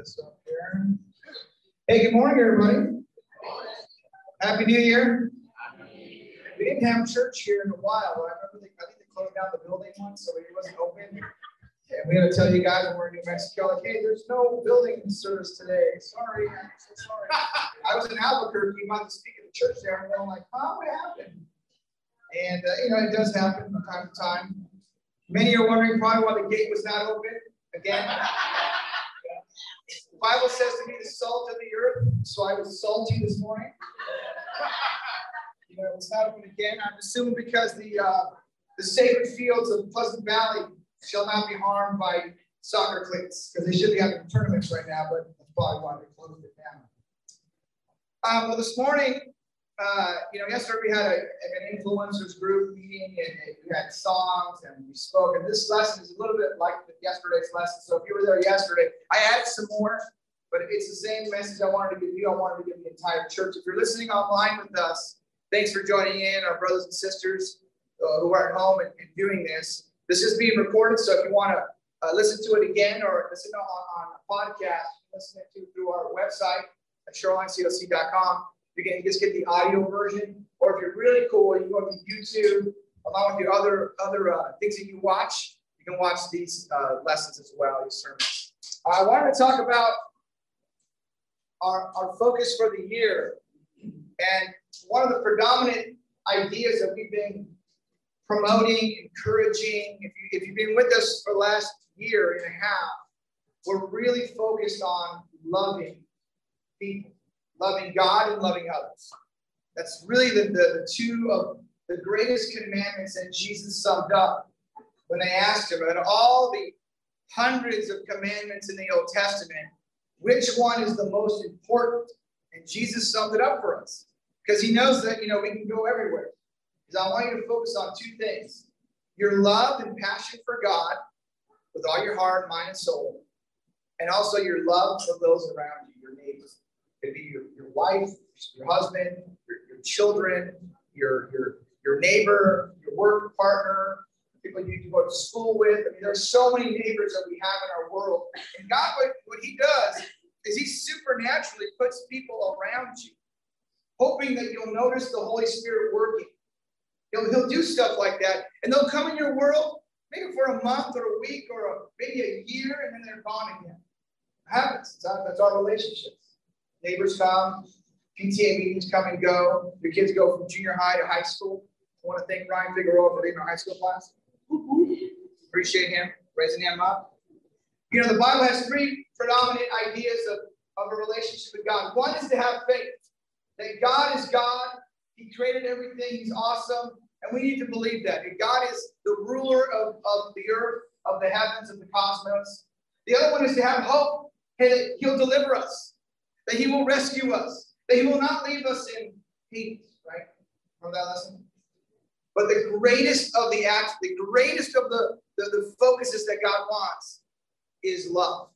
this up here. Hey, good morning, everybody. Happy New Year. We didn't have church here in a while. I remember they, I think they closed down the building once, so it wasn't open. And we had to tell you guys when we're in New Mexico, like, hey, there's no building service today. Sorry, I'm so sorry. I was in Albuquerque about to speak at the church there, and I'm like, huh, what happened? And uh, you know, it does happen from time to time. Many are wondering probably why the gate was not open again. Bible says to be the salt of the earth, so I was salty this morning. you know, it's not open again. I'm assuming because the uh, the sacred fields of Pleasant Valley shall not be harmed by soccer cleats because they should be having tournaments right now, but that's probably why they closed it down. Um, well, this morning, uh, you know, yesterday we had a, an influencers group meeting and we had songs and we spoke. And this lesson is a little bit like yesterday's lesson. So if you were there yesterday, I added some more, but it's the same message I wanted to give you. I wanted to give the entire church. If you're listening online with us, thanks for joining in, our brothers and sisters uh, who are at home and, and, doing this. This is being recorded, so if you want to uh, listen to it again or listen on, on a podcast, listen to it through our website at shorelinecoc.com. You can just get the audio version, or if you're really cool, you go to YouTube along with your other other uh, things that you watch. You can watch these uh, lessons as well, these sermons. I wanted to talk about our, our focus for the year, and one of the predominant ideas that we've been promoting, encouraging. If you if you've been with us for the last year and a half, we're really focused on loving people loving God and loving others. That's really the, the, the two of the greatest commandments that Jesus summed up when they asked him, out all the hundreds of commandments in the Old Testament, which one is the most important? And Jesus summed it up for us because he knows that, you know, we can go everywhere. Because I want you to focus on two things your love and passion for God with all your heart, mind, and soul, and also your love for those around you, your neighbors. Could be your, your wife, your husband, your, your children, your, your, your neighbor, your work partner, people you go to school with. I mean, there's so many neighbors that we have in our world. And God, what, what He does is He supernaturally puts people around you, hoping that you'll notice the Holy Spirit working. He'll, he'll do stuff like that, and they'll come in your world maybe for a month or a week or a, maybe a year, and then they're gone again. It happens. That's our relationship neighbors come, PTA meetings come and go. Your kids go from junior high to high school. I want to thank Ryan Figueroa for being our high school class. Appreciate him raising him up. You know, the Bible has three predominant ideas of, of a relationship with God. One is to have faith that God is God, He created everything, He's awesome, and we need to believe that. that God is the ruler of, of the earth, of the heavens, of the cosmos. The other one is to have hope that He'll deliver us that he will rescue us, that he will not leave us in hate, right? Remember that lesson? But the greatest of the acts, the greatest of the, the, the focuses that God wants is love.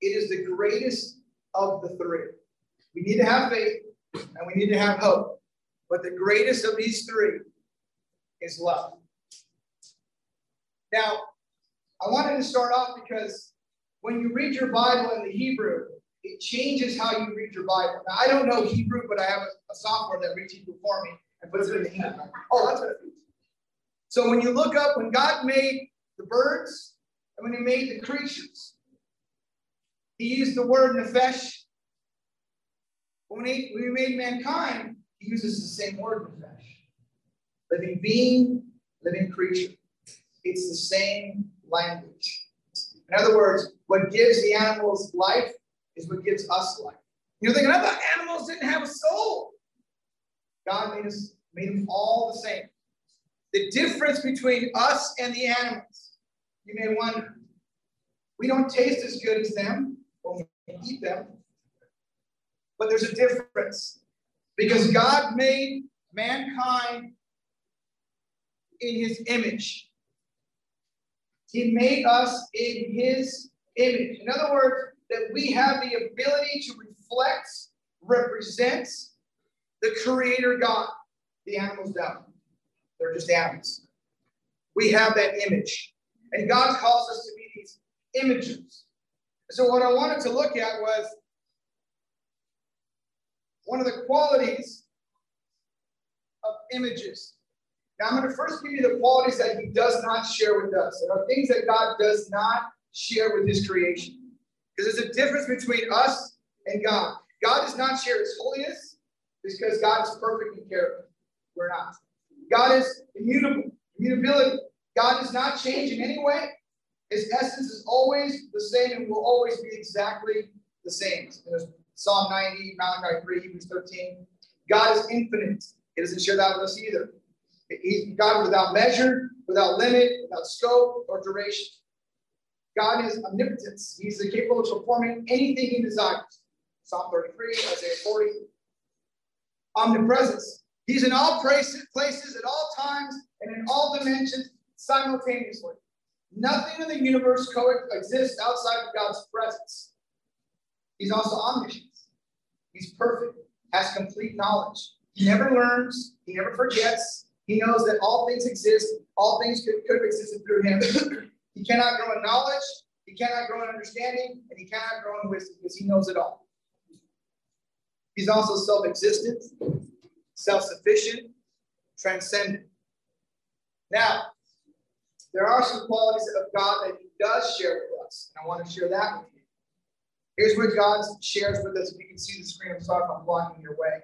It is the greatest of the three. We need to have faith and we need to have hope. But the greatest of these three is love. Now, I wanted to start off because when you read your Bible in the Hebrew, it changes how you read your Bible. Now, I don't know Hebrew, but I have a, a software that reads Hebrew for me and puts it in the Hebrew. Oh, that's what it means. So when you look up, when God made the birds and when he made the creatures, he used the word nefesh. When he, when he made mankind, he uses the same word nefesh. Living being, living creature. It's the same language. In other words, what gives the animals life is what gives us life. You're thinking, I thought animals didn't have a soul. God made us, made them all the same. The difference between us and the animals, you may wonder, we don't taste as good as them when we eat them. But there's a difference because God made mankind in his image. He made us in his image. In other words, that we have the ability to reflect, represent the Creator God. The animals don't. They're just animals. We have that image. And God calls us to be these images. So, what I wanted to look at was one of the qualities of images. Now, I'm going to first give you the qualities that He does not share with us. There are things that God does not share with His creation. Because there's a difference between us and God. God does not share His holiness because God is perfect in character. We're not. God is immutable, immutability. God does not change in any way. His essence is always the same and will always be exactly the same. There's Psalm 90, Malachi 3, Hebrews 13. God is infinite. He doesn't share that with us either. He's God without measure, without limit, without scope or duration. God is omnipotence. He's capable of performing anything he desires. Psalm 33, Isaiah 40. Omnipresence. He's in all places, places at all times and in all dimensions simultaneously. Nothing in the universe coexists outside of God's presence. He's also omniscient. He's perfect, has complete knowledge. He never learns, he never forgets. He knows that all things exist, all things could, could have existed through him. he cannot grow in knowledge, he cannot grow in understanding, and he cannot grow in wisdom because he knows it all. He's also self existent, self sufficient, transcendent. Now, there are some qualities of God that He does share with us. And I want to share that with you. Here's what God shares with us. If you can see the screen, I'm sorry if I'm blocking your way.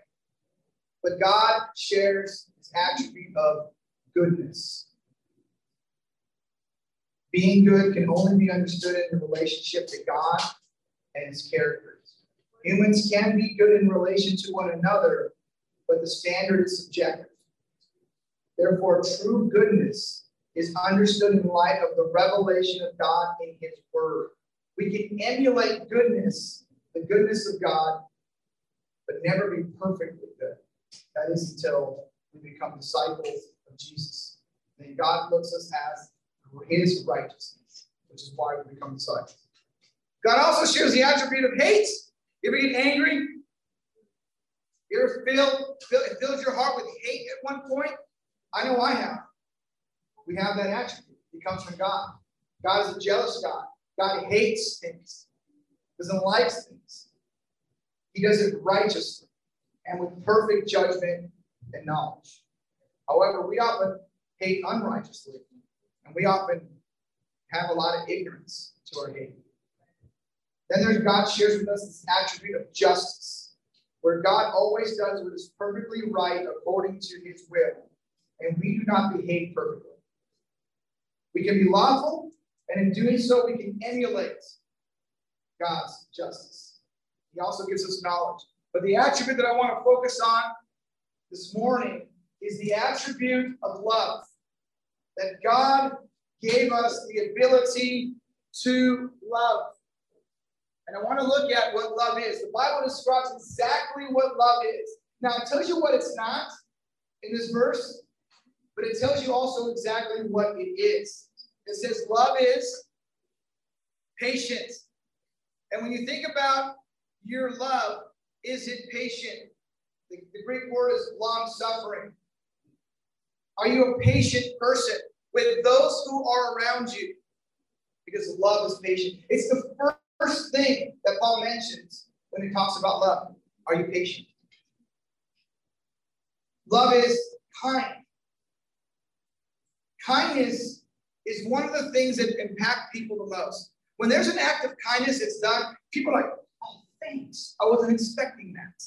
But God shares His attribute of goodness. Being good can only be understood in the relationship to God and His characters. Humans can be good in relation to one another, but the standard is subjective. Therefore, true goodness is understood in light of the revelation of God in His Word. We can emulate goodness, the goodness of God, but never be perfectly good. That is until we become disciples of Jesus. Then God looks us as His righteousness, which is why we become disciples. God also shares the attribute of hate. You ever get angry? You ever it fills your heart with hate at one point? I know I have. We have that attribute. It comes from God. God is a jealous God. God hates things, doesn't like things. He does it righteously and with perfect judgment and knowledge. However, we often hate unrighteously, and we often have a lot of ignorance to our hate. Then there's God shares with us this attribute of justice, where God always does what is perfectly right according to his will, and we do not behave perfectly. We can be lawful, and in doing so, we can emulate God's justice. He also gives us knowledge. But the attribute that I want to focus on this morning is the attribute of love. That God gave us the ability to love. And I want to look at what love is. The Bible describes exactly what love is. Now, it tells you what it's not in this verse, but it tells you also exactly what it is. It says, Love is patient. And when you think about your love, is it patient? The, the Greek word is long suffering. Are you a patient person with those who are around you? Because love is patient. It's the first thing that Paul mentions when he talks about love. Are you patient? Love is kind. Kindness is one of the things that impact people the most. When there's an act of kindness that's done, people are like, oh, thanks. I wasn't expecting that.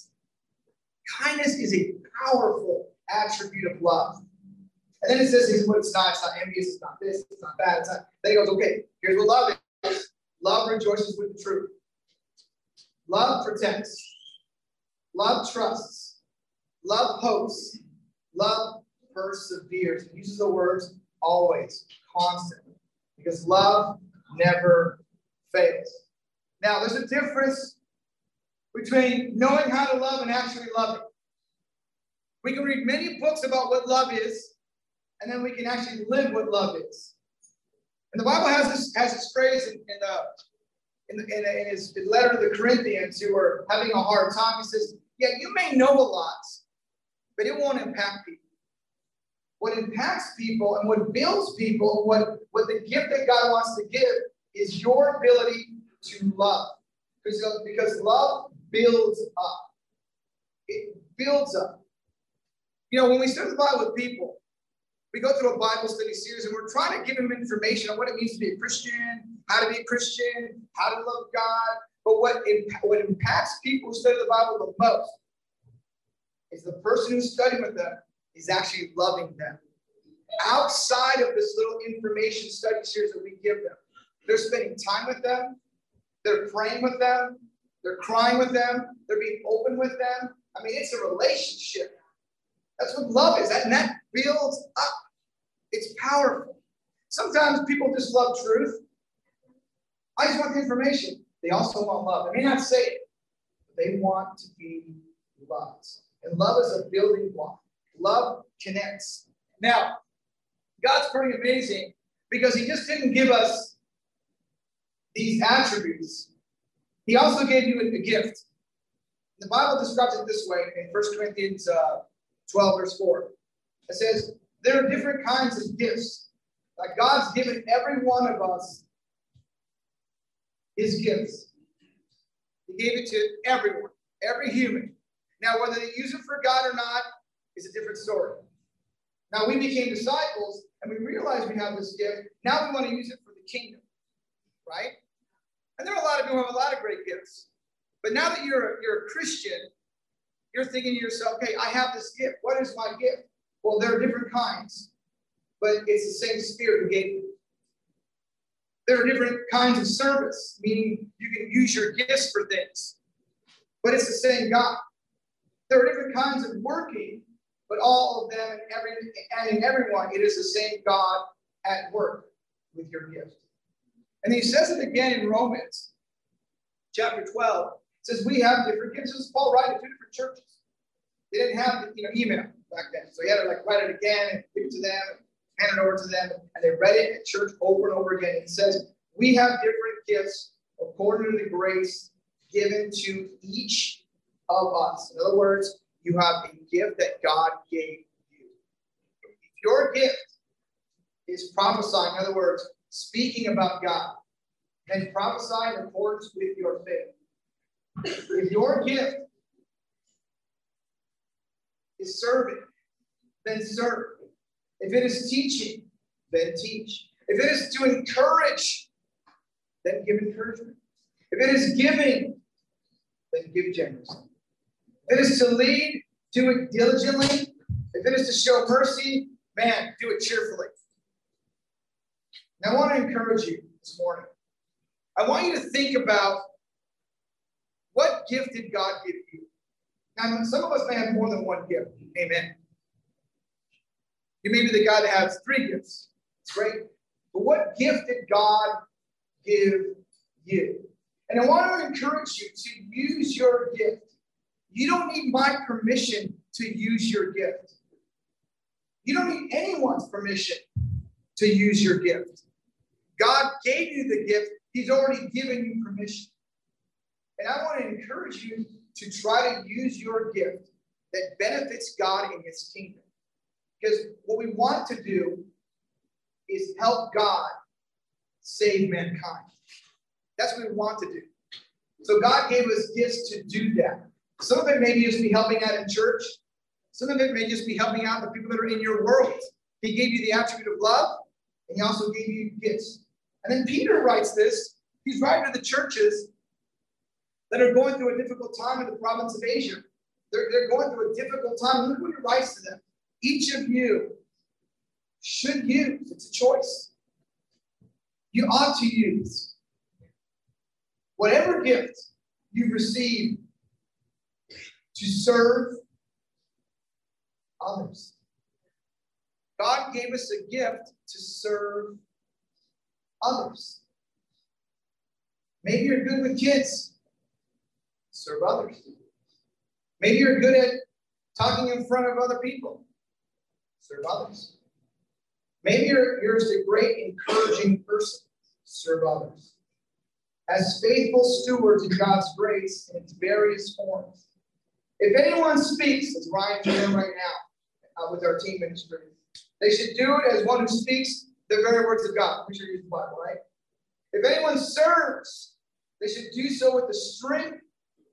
Kindness is a powerful attribute of love. And then it says, here's what it's not. It's not envious. It's not this. It's not that. It's not. Then he goes, okay, here's what love is. Love rejoices with the truth. Love protects. Love trusts. Love hopes. Love perseveres. He uses the words always, constantly, because love never fails. Now, there's a difference between knowing how to love and actually loving. We can read many books about what love is, and then we can actually live what love is. And the Bible has this has this phrase in, in, uh, in, in, in his letter to the Corinthians who are having a hard time. He says, "Yeah, you may know a lot, but it won't impact people what impacts people and what builds people, what, what the gift that God wants to give is your ability to love. Because, because love builds up. It builds up. You know, when we start the Bible with people, we go through a Bible study series and we're trying to give them information on what it means to be a Christian, how to be a Christian, how to love God. But what, what impacts people who study the Bible the most is the person who's studying with them is actually loving them. Outside of this little information study series that we give them, they're spending time with them, they're praying with them, they're crying with them, they're being open with them. I mean, it's a relationship. That's what love is. That, and that builds up. It's powerful. Sometimes people just love truth. I just want the information. They also want love. They may not say it, but they want to be loved. And love is a building block. Love connects. Now, God's pretty amazing because He just didn't give us these attributes, He also gave you a gift. The Bible describes it this way in 1 Corinthians uh, 12, verse 4. It says, There are different kinds of gifts. Like God's given every one of us his gifts. He gave it to everyone, every human. Now, whether they use it for God or not is a different story. Now, we became disciples and we realized we have this gift. Now we want to use it for the kingdom, right? And there are a lot of people who have a lot of great gifts. But now that you're a, you're a Christian, you're thinking to yourself, okay, I have this gift. What is my gift? Well, there are different kinds, but it's the same spirit who gave you. There are different kinds of service, meaning you can use your gifts for things, but it's the same God. There are different kinds of working, but all of them and every and in everyone, it is the same God at work with your gift. And he says it again in Romans chapter 12. Says we have different gifts. This is Paul writing two different churches. They didn't have you know email back then. So he had to like write it again and give it to them hand it over to them. And they read it at church over and over again. It says, We have different gifts according to the grace given to each of us. In other words, you have a gift that God gave you. If your gift is prophesying, in other words, speaking about God, and prophesying in accordance with your faith. If your gift is serving, then serve. If it is teaching, then teach. If it is to encourage, then give encouragement. If it is giving, then give generously. If it is to lead, do it diligently. If it is to show mercy, man, do it cheerfully. Now, I want to encourage you this morning. I want you to think about what gift did God give you? Now, some of us may have more than one gift. Amen. You may be the guy that has three gifts. It's great. But what gift did God give you? And I want to encourage you to use your gift. You don't need my permission to use your gift. You don't need anyone's permission to use your gift. God gave you the gift, He's already given you permission. And I want to encourage you to try to use your gift that benefits God in His kingdom. Because what we want to do is help God save mankind. That's what we want to do. So God gave us gifts to do that. Some of it may just be helping out in church. Some of it may just be helping out the people that are in your world. He gave you the attribute of love, and he also gave you gifts. And then Peter writes this. He's writing to the churches that are going through a difficult time in the province of Asia. They're, they're going through a difficult time. Look what he writes to them. Each of you should use, it's a choice. You ought to use whatever gift you receive to serve others. God gave us a gift to serve others. Maybe you're good with kids, serve others. Maybe you're good at talking in front of other people, serve others. Maybe you're, you're just a great encouraging person, serve others. As faithful stewards of God's grace in its various forms. If anyone speaks, as Ryan's doing right now uh, with our team ministry, they should do it as one who speaks the very words of God. We should use the Bible, right? If anyone serves, They should do so with the strength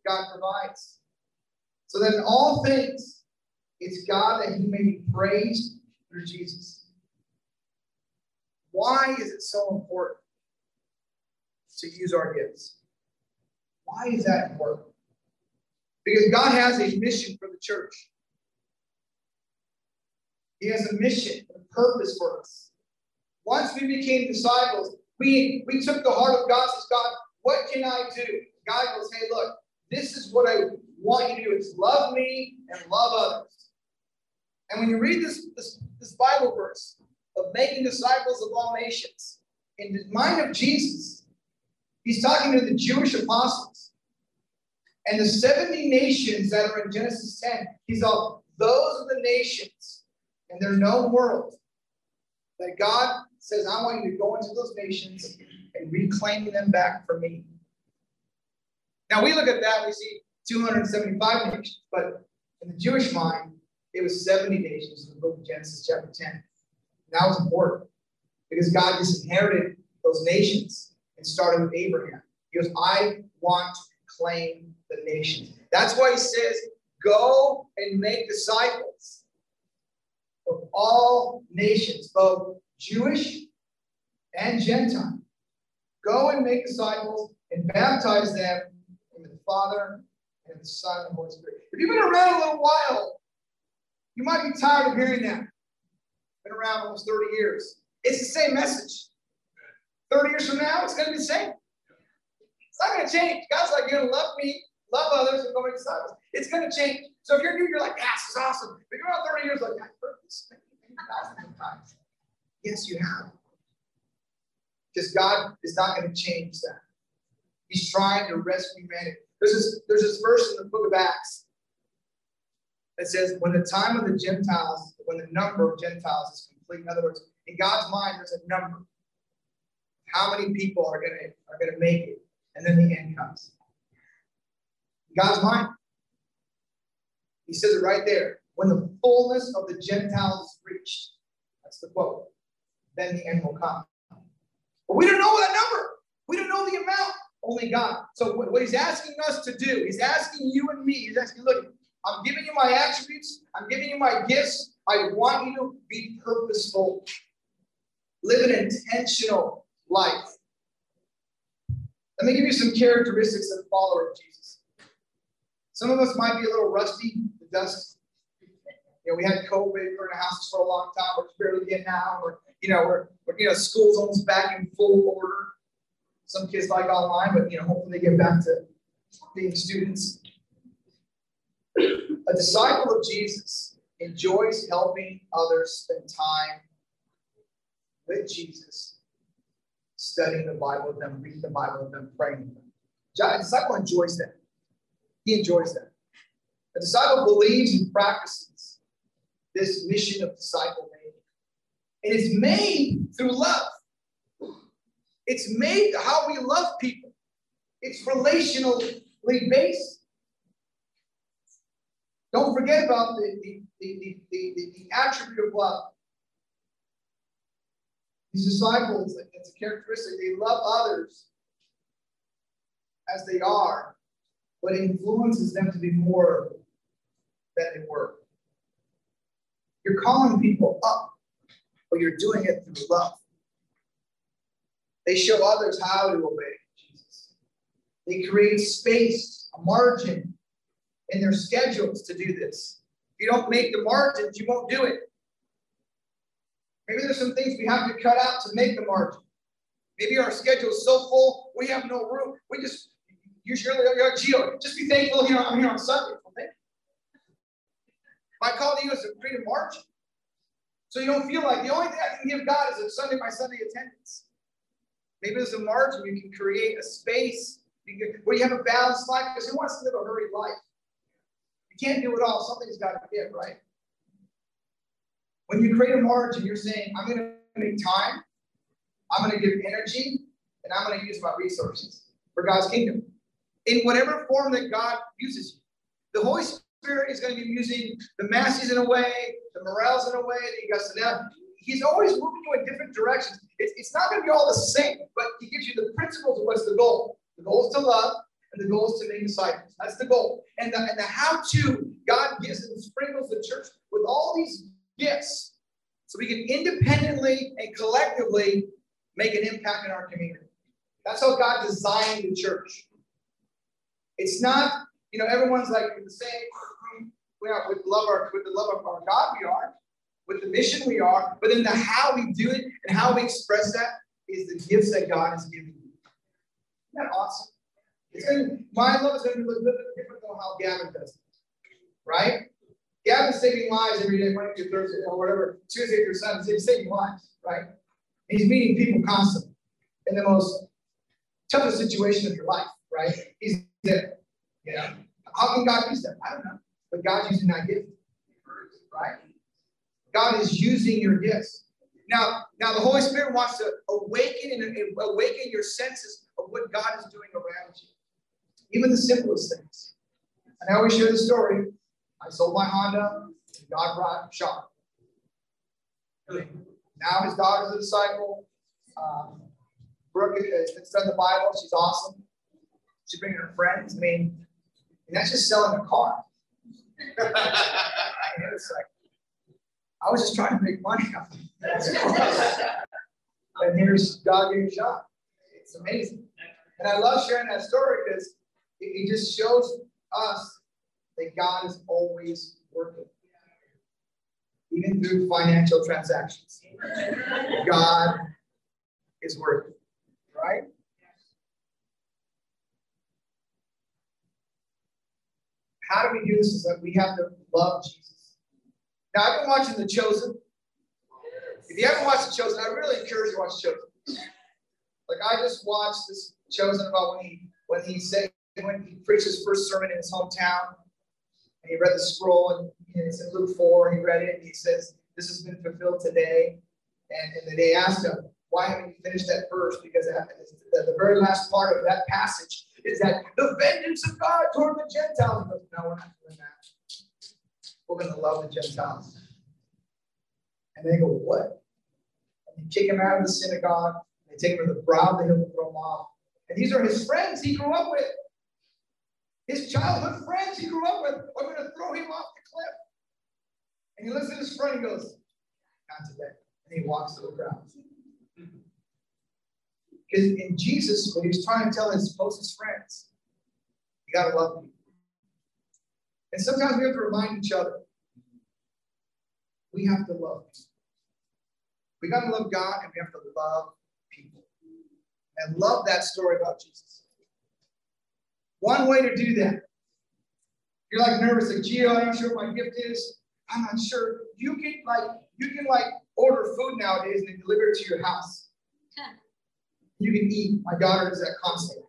God provides. So that in all things, it's God that He may be praised through Jesus. Why is it so important to use our gifts? Why is that important? Because God has a mission for the church. He has a mission, a purpose for us. Once we became disciples, we, we took the heart of God says, God, what can I do? God goes, hey, look, this is what I want you to do. It's love me and love others. And when you read this, this, this Bible verse of making disciples of all nations, in the mind of Jesus, he's talking to the Jewish apostles. And the 70 nations that are in Genesis 10, he's all, those are the nations, and they're known world that God says, I want you to go into those nations and reclaim them back for me. Now we look at that, we see 275 nations, but in the Jewish mind, it was 70 nations in the book of Genesis, chapter 10. that was important because God disinherited those nations and started with Abraham. He goes, I want to claim the nations. That's why he says, Go and make disciples of all nations, both Jewish and Gentile. Go and make disciples and baptize them in the Father and the Son and the Holy Spirit. If you've been around a little while, you might be tired of hearing that. Been around almost 30 years. It's the same message. 30 years from now, it's going to be the same. It's not going to change. God's like, you're going to love me, love others, and go make disciples. It's going to change. So if you're new, you're like, yeah, this is awesome. But you're around 30 years, like, I've heard this of times. Yes, you have. Because God is not going to change that. He's trying to rescue humanity. There's this, there's this verse in the book of Acts that says, when the time of the Gentiles, when the number of Gentiles is complete, in other words, in God's mind, there's a number. How many people are going to are going to make it? And then the end comes. In God's mind. He says it right there. When the fullness of the Gentiles is reached, that's the quote, then the end will come. But we don't know that number. We don't know the amount. Only God. So what, he's asking us to do, he's asking you and me, he's asking, look, I'm giving you my attributes, I'm giving you my gifts. I want you to be purposeful. Live an intentional life. Let me give you some characteristics of a follower of Jesus. Some of us might be a little rusty, the dust. You know, we had COVID, we're in houses for a long time, we're barely getting out, we're, you know, we're, we're you know, school's almost back in full order. Some kids like online, but you know, hopefully they get back to being students. A disciple of Jesus enjoys helping others spend time with Jesus, studying the Bible with them, reading the Bible with them, praying with them. A disciple enjoys that. He enjoys that. A disciple believes and practices this mission of disciple making. It is made through love. It's made how we love people. It's relationally based. Don't forget about the, the, the, the, the, attribute of love. These disciples, it's a characteristic, they love others as they are, but influences them to be more than they were. You're calling people up, but you're doing it through love. They show others how to obey Jesus. They create space, a margin in their schedules to do this. If you don't make the margins, you won't do it. Maybe there's some things we have to cut out to make the margin. Maybe our schedule is so full, we have no room. We just, usually, you're Gio, just be thankful you know, I'm here on Sunday. Okay? My call to you is to create a margin. So you don't feel like the only thing I can give God is a Sunday by Sunday attendance. Maybe there's a margin you can create a space where you have a balanced life because who wants to live a hurried life? You can't do it all. Something's got to give, right? When you create a margin, you're saying, I'm going to make time, I'm going to give energy, and I'm going to use my resources for God's kingdom in whatever form that God uses you. The Holy Spirit is going to be using the masses in a way, the morels in a way, the. He's always moving you in different directions. It's, it's not going to be all the same, but he gives you the principles of what's the goal. The goal is to love, and the goal is to make disciples. That's the goal. And the, and the how to, God gives and sprinkles the church with all these gifts so we can independently and collectively make an impact in our community. That's how God designed the church. It's not, you know, everyone's like the same. We are with love our with the love of our God we are, the mission we are, but then the how we do it and how we express that is the gifts that God has given you. Isn't that awesome? It's going my love is going to be a little bit different than how Gavin does it, right? Gavin's saving lives every day, Monday through Thursday, or whatever, Tuesday through Sunday. He's saving lives, right? He's meeting people constantly in the most toughest situation of your life, right? He's there. Know, how can God use that? I don't know, but God's using that gift, right? God is using your gifts. Now, now the Holy Spirit wants to awaken and awaken your senses of what God is doing around you, even the simplest things. And I always share the story. I sold my Honda, and God brought Sean. Now his daughter's a disciple. Um, Brooke has studied the Bible. She's awesome. She's bringing her friends. I mean, and that's just selling a car. it's like, I was just trying to make money off of it. and here's God gave a shot. It's amazing. And I love sharing that story because it, it just shows us that God is always working, even through financial transactions. God is working, right? How do we do this? Is that we have to love Jesus. Now, I've been watching The Chosen. If you haven't watched The Chosen, I really encourage you to watch The Chosen. Like I just watched this Chosen about when he when he said when he preached his first sermon in his hometown, and he read the scroll, and it's in Luke four. and He read it, and he says, "This has been fulfilled today." And, and they asked him, "Why haven't you finished that verse?" Because uh, the, the very last part of that passage is that the vengeance of God toward the Gentiles. Goes, no, we're not doing that. We're going to love the Gentiles. And they go, what? And they kick him out of the synagogue. They take him to the brow of the hill and throw him off. And these are his friends he grew up with. His childhood friends he grew up with are going to throw him off the cliff. And he looks at his friend and goes, not today. And he walks to the crowd. Because in Jesus, what he was trying to tell his closest friends, you got to love people. And sometimes we have to remind each other, we have to love people. We got to love God and we have to love people. And love that story about Jesus. One way to do that, you're like nervous, like, Gio, I'm not sure what my gift is. I'm not sure. You can like, you can like order food nowadays and they deliver it to your house you can eat. My daughter does that constantly.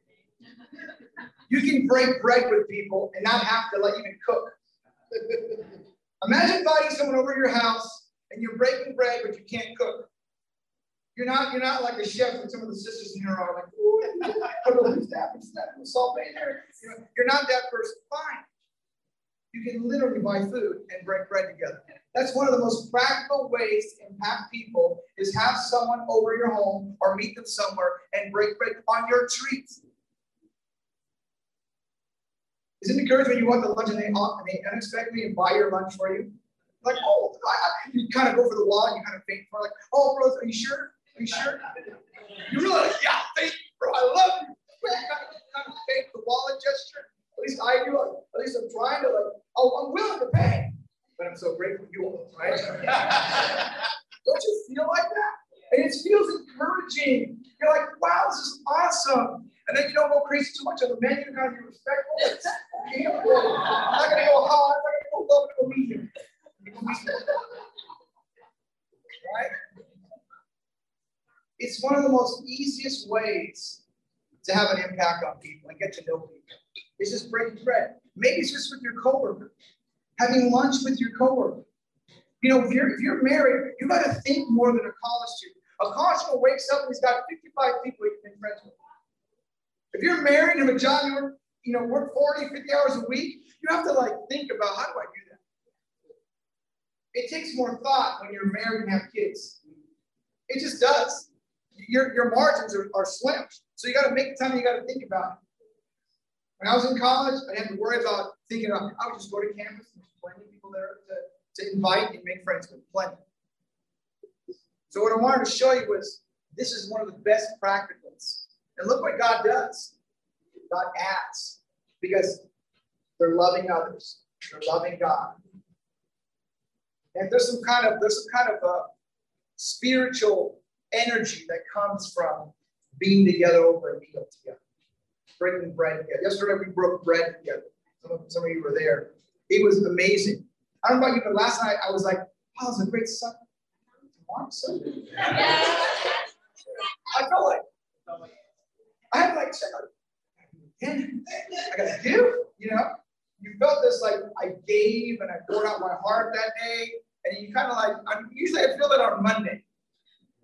You can break bread with people and not have to like even cook. Imagine inviting someone over to your house and you're breaking bread, but you can't cook. You're not, you're not like a chef and some of the sisters in here are like, oh, put a little snap and snap and salt in there. You know, you're not that person. Fine. You can literally buy food and break bread together. That's one of the most practical ways to impact people is have someone over your home or meet them somewhere and break bread on your treat. Isn't it encouraging when you walk to lunch and they, uh, and they unexpectedly buy your lunch for you? Like, oh, I, you kind of go for the wall and you kind of faint for like, oh, bro, are you sure? Are you sure? You really like, yeah, thank you, bro. I love you. But you kind of, kind of fake the wallet gesture. At least I do. At least I'm trying to like, oh, I'm willing to pay but I'm so grateful you all, right? Don't you feel like that? And it feels encouraging. You're like, wow, this is awesome. And then you don't go crazy too much on the menu, you gotta be respectful. I'm not gonna go hard, I'm not gonna go low, I'm. Right? It's one of the most easiest ways to have an impact on people and get to know people. It's just breaking bread. Maybe it's just with your coworker having lunch with your coworker. You know, if you're if you're married, you got to think more than a college student. A student wakes up and he's got 55 people he can be friends with. If you're married and a job you you know, work 40, 50 hours a week, you have to like think about how do I do that? It takes more thought when you're married and have kids. It just does. Your, your margins are, are slim. So you got to make the time. You got to think about it. When I was in college, I didn't have to worry about thinking oh, about. I would just go to campus. And there's plenty of people there to, to invite and make friends with. Plenty. So what I wanted to show you was this is one of the best practicals. And look what God does. God adds because they're loving others. They're loving God. And there's some kind of there's some kind of a spiritual energy that comes from being together over a meal together, breaking bread together. Yesterday we broke bread together. Some of, some of you were there. It was amazing. I don't know about you, but last night I was like, "Wow, it was a great Sunday." Sunday. I felt like I had like I got to give, you know. You felt this like I gave and I poured out my heart that day, and you kind of like I usually I feel that on Monday,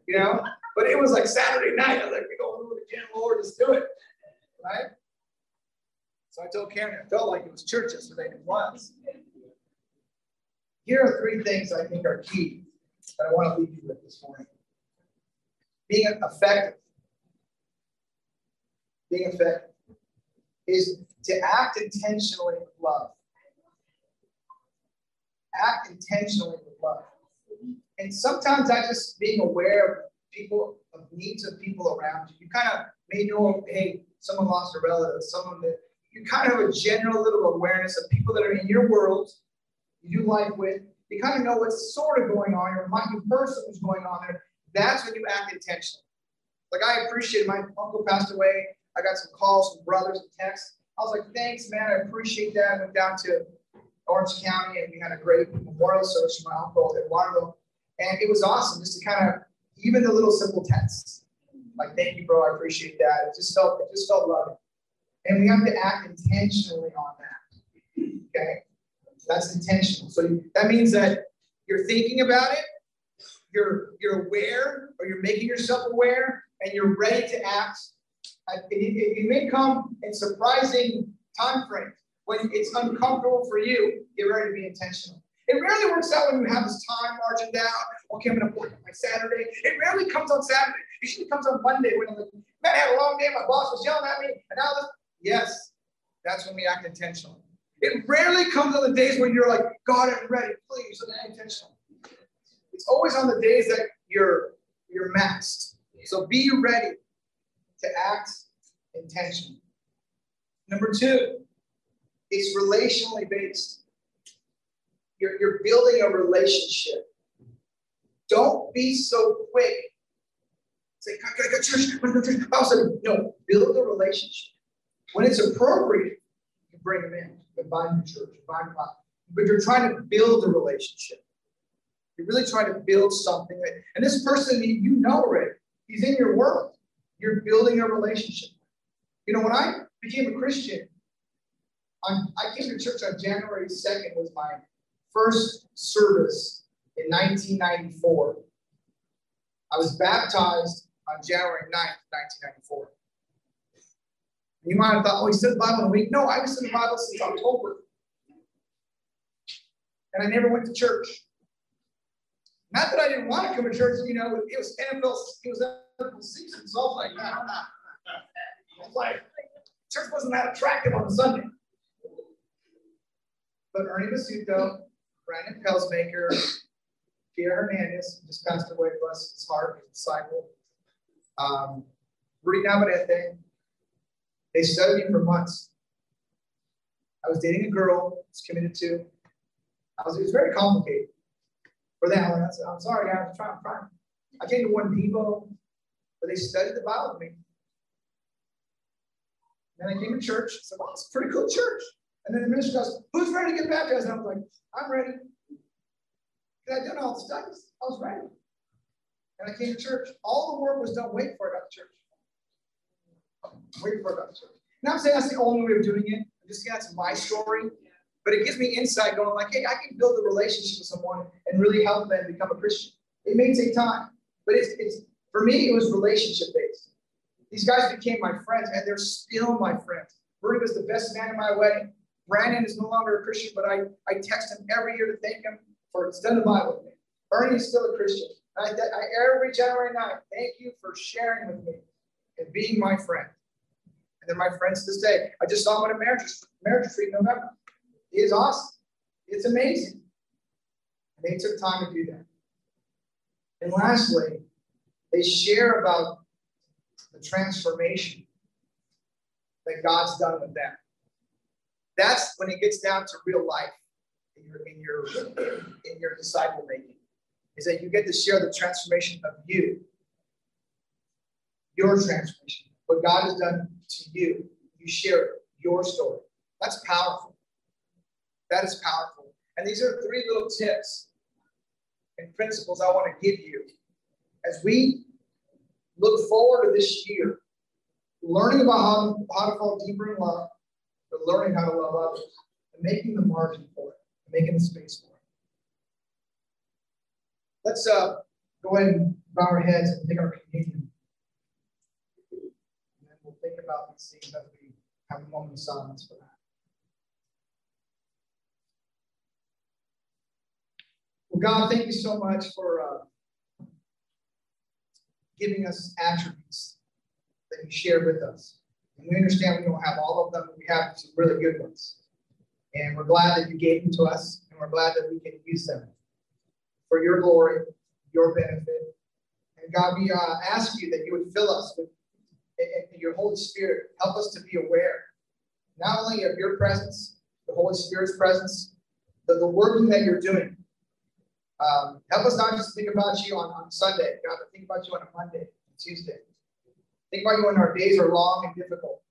you know, but it was like Saturday night. I was like, we go to the gym, Lord, let's do it, right? So I told Karen I felt like it was church yesterday. It was. Here are three things I think are key that I want to leave you with this morning. Being effective. Being effective is to act intentionally with love. Act intentionally with love. And sometimes I just being aware of people, of needs of people around you. You kind of may know, hey, someone lost a relative, someone that you kind of have a general little awareness of people that are in your world, you do life with. You kind of know what's sort of going on, or might be person who's going on there. That's when you act intentionally. Like I appreciate my uncle passed away. I got some calls from brothers and texts. I was like, thanks, man. I appreciate that. I went down to Orange County and we had a great memorial service for my uncle Waterville. And it was awesome just to kind of, even the little simple texts, like, thank you, bro. I appreciate that. It just felt, it just felt loving. And we have to act intentionally on that. Okay. That's intentional. So that means that you're thinking about it, you're, you're aware, or you're making yourself aware, and you're ready to act it, it, it may come in surprising time frames. When it's uncomfortable for you, get ready to be intentional. It rarely works out when you have this time margin down. Okay, I'm to work on my Saturday. It rarely comes on Saturday. It usually comes on Monday when I'm like, man, I had a long day. My boss was yelling at me. And now, this. yes, that's when we act intentional. It rarely comes on the days when you're like, God, I'm ready. Please, I'm intentional. It's always on the days that you're you're maxed. So be ready to act intentionally. Number two, it's relationally based. You're, you're building a relationship. Don't be so quick. Say, I gotta go to church, I gotta go to church. No, build a relationship. When it's appropriate, you bring them in, you invite them to church, invite them out. But you're trying to build a relationship. You're really trying to build something. And this person you know already, he's in your world. You're building a relationship. You know, when I became a Christian, I came to church on January 2nd was my first service in 1994. I was baptized on January 9th, 1994. You might have thought, oh, he said the Bible in a week. No, I was in the Bible since October. And I never went to church. Not that I didn't want to come to church, you know, it was NFL, it was NFL season. So I was like, nah, nah. I was like, church wasn't that attractive on Sunday. But Ernie Masuto, Brandon Pelsmaker, Pierre Hernandez, just passed away, bless his heart, his disciple. Um, Rudy Navarrete, they studied me for months. I was dating a girl, I was committed to. I was, it was very complicated. For that, I said, I'm sorry, guys, I'm trying, I'm. I came to one Depot, but they studied the Bible with me. Then I came to church. I said, wow, it's a pretty cool church. And then the minister goes, who's ready to get baptized? And I was like, I'm ready. Because I did all the studies. I was ready. And I came to church. All the work was done waiting for it at the church. Waiting for. Now I'm saying that's the only way of doing it. I'm just that's my story. But it gives me insight going like, hey, I can build a relationship with someone and really help them become a Christian. It may take time, but it's, it's for me, it was relationship based. These guys became my friends, and they're still my friends. Bernie was the best man at my wedding. Brandon is no longer a Christian, but I, I text him every year to thank him for studying the Bible with me. Ernie is still a Christian. I, I, every January night, thank you for sharing with me. And being my friend. And they're my friends to this day. I just saw him at a marriage, marriage retreat in November. He is awesome. It's amazing. And they took time to do that. And lastly, they share about the transformation that God's done with them. That's when it gets down to real life in your in your in your disciple making. Is that you get to share the transformation of you, your transformation, what God has done to you. You share your story. That's powerful. That is powerful. And these are three little tips and principles I want to give you as we look forward to this year, learning about how, how to fall deeper in love, but learning how to love others and making the margin for it, and making the space for it. Let's uh, go ahead and bow our heads and take our communion. Think about these things as we have a moment of silence for that. Well, God, thank you so much for uh, giving us attributes that you shared with us. And we understand we don't have all of them, but we have some really good ones. And we're glad that you gave them to us, and we're glad that we can use them for your glory, your benefit. And God, we uh, ask you that you would fill us with your Holy Spirit. Help us to be aware, not only of your presence, the Holy Spirit's presence, but the working that you're doing. Um, help us not just think about you on, on Sunday, God, but think about you on a Monday, Tuesday, Think about you when our days are long and difficult.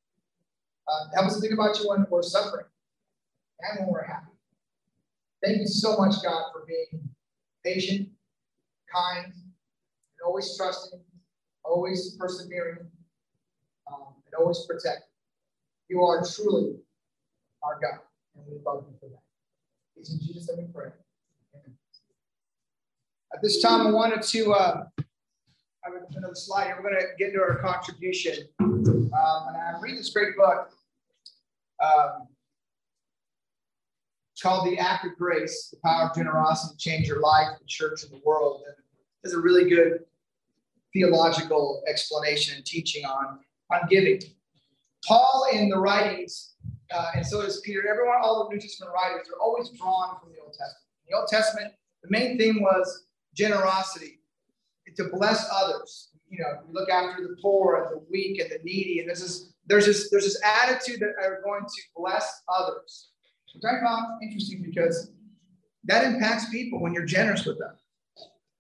Uh, help us think about you when we're suffering and when we're happy. Thank you so much, God, for being patient, kind, and always trusting, always persevering, um, and always protect. You are truly our God, and we love you for that. It's in Jesus' name we pray. Amen. At this time, I wanted to uh, have another slide here. We're going to get into our contribution. Um, and I'm reading this great book. Um, called The Act of Grace, The Power of Generosity to Change Your Life, the Church, and the World. And there's a really good theological explanation and teaching on, on giving. Paul in the writings, uh, and so does Peter, everyone, all the New Testament writers are always drawn from the Old Testament. In the Old Testament, the main theme was generosity to bless others. You know, we look after the poor and the weak and the needy, and this is there's this there's this attitude that are going to bless others, which I found interesting because that impacts people when you're generous with them.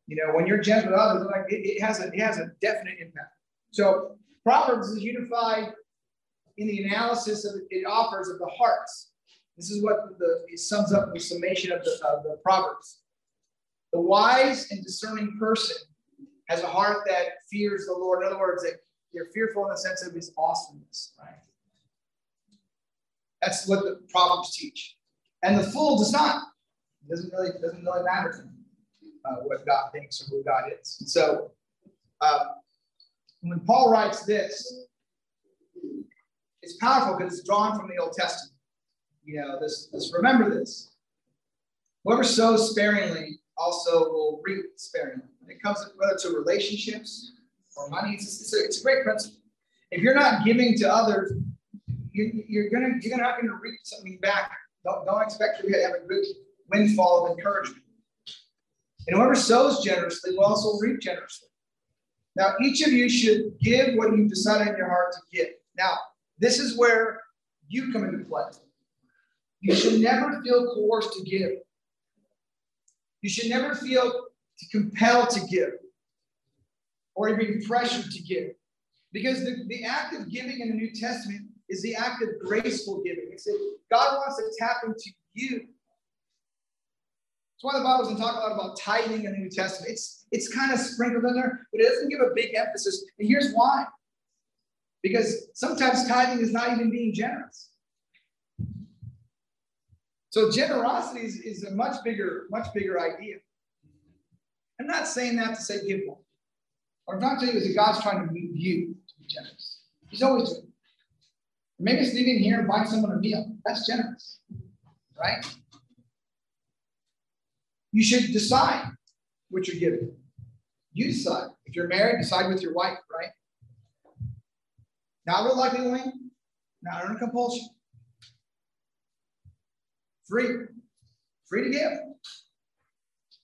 You know, when you're generous with others, like it, it has a it has a definite impact. So Proverbs is unified in the analysis of it offers of the hearts. This is what the it sums up the summation of the, of the Proverbs. The wise and discerning person has a heart that fears the Lord. In other words, that they're fearful in the sense of his awesomeness, right? That's what the Proverbs teach. And the fool does not. It doesn't really, doesn't really matter to him uh, what God thinks or who God is. And so um, when Paul writes this, it's powerful because it's drawn from the Old Testament. You know, this, this remember this. Whoever sows sparingly also will reap sparingly. When it comes whether to relationships or money, it's, it's, a, it's a great principle. If you're not giving to others, you, you're gonna you're not gonna reap something back. Don't, don't expect to have a good windfall of encouragement. And whoever sows generously will also reap generously. Now, each of you should give what you've decided in your heart to give. Now, this is where you come into play. You should never feel coerced to give. You should never feel compelled to give or even pressured to give. Because the, the act of giving in the New Testament is the act of graceful giving. It's that God wants to tap into you. That's why the Bible doesn't talk a lot about tithing in the New Testament. It's, it's kind of sprinkled in there, but it doesn't give a big emphasis. And here's why. Because sometimes tithing is not even being generous. So generosity is, is a much bigger, much bigger idea. I'm not saying that to say give more. What I'm trying to tell you is that God's trying to move you to be generous. He's always doing. Maybe it's leaving here and buying someone a meal. That's generous, right? You should decide what you're giving. You decide. If you're married, decide with your wife, right? Not reluctantly, not under compulsion. Free. Free to give.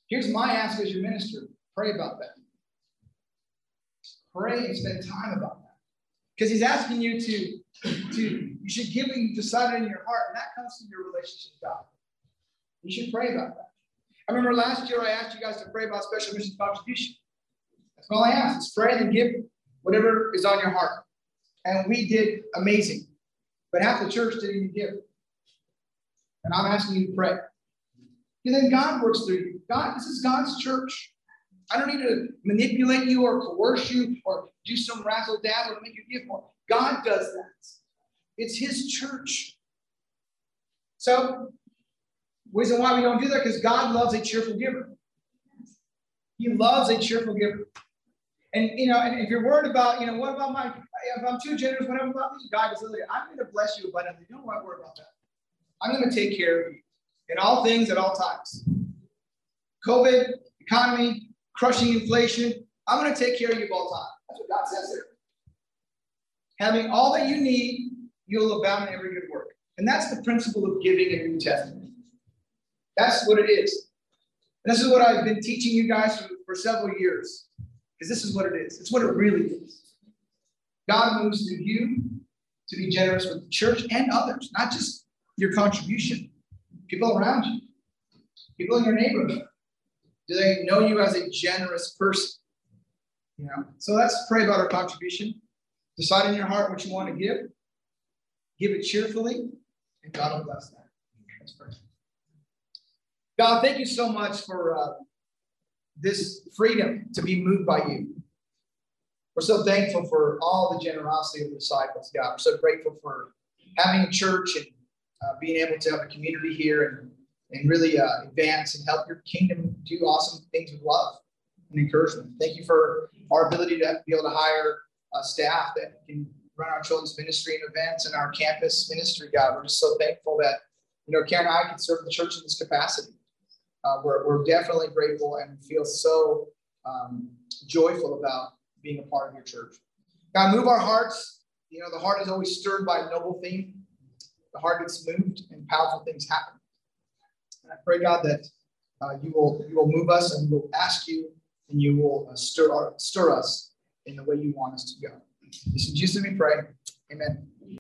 Here's my ask as your minister pray about that. Pray and spend time about that. Because he's asking you to, to, you should give what you decided in your heart, and that comes from your relationship with God. You should pray about that. I remember last year I asked you guys to pray about special missions contribution. That's all I asked. Is pray and give whatever is on your heart. And we did amazing. But half the church didn't even give. And I'm asking you to pray. And then God works through you. God, this is God's church. I don't need to manipulate you or coerce you or do some razzle dazzle to make you give more. God does that. It's His church. So, reason why we don't do that because God loves a cheerful giver. He loves a cheerful giver. And you know, and if you're worried about, you know, what about my if I'm too generous, whatever about me, God is literally, I'm going to bless you abundantly. Don't worry about that. I'm going to take care of you in all things at all times. COVID, economy, crushing inflation. I'm going to take care of you all time. That's what God says there. Having all that you need, you'll abound in every good work. And that's the principle of giving in the New Testament. That's what it is. And this is what I've been teaching you guys for, for several years. Because this is what it is. It's what it really is. God moves through you to be generous with the church and others, not just your contribution, people around you, people in your neighborhood. Do they know you as a generous person? You know, so let's pray about our contribution. Decide in your heart what you want to give. Give it cheerfully, and God will bless that. Let's pray. God, thank you so much for uh, this freedom to be moved by you. We're so thankful for all the generosity of the disciples, God. We're so grateful for having a church and uh, being able to have a community here and, and really uh, advance and help your kingdom do awesome things with love and encouragement. Thank you for our ability to be able to hire uh, staff that can run our children's ministry and events and our campus ministry, God. We're just so thankful that, you know, Karen and I can serve the church in this capacity. Uh, we're, we're definitely grateful and feel so um, joyful about being a part of your church. God, move our hearts. You know, the heart is always stirred by a noble theme. The heart gets moved and powerful things happen. And I pray, God, that uh, you will you will move us and we'll ask you and you will uh, stir, our, stir us in the way you want us to go. This is Jesus we pray. Amen.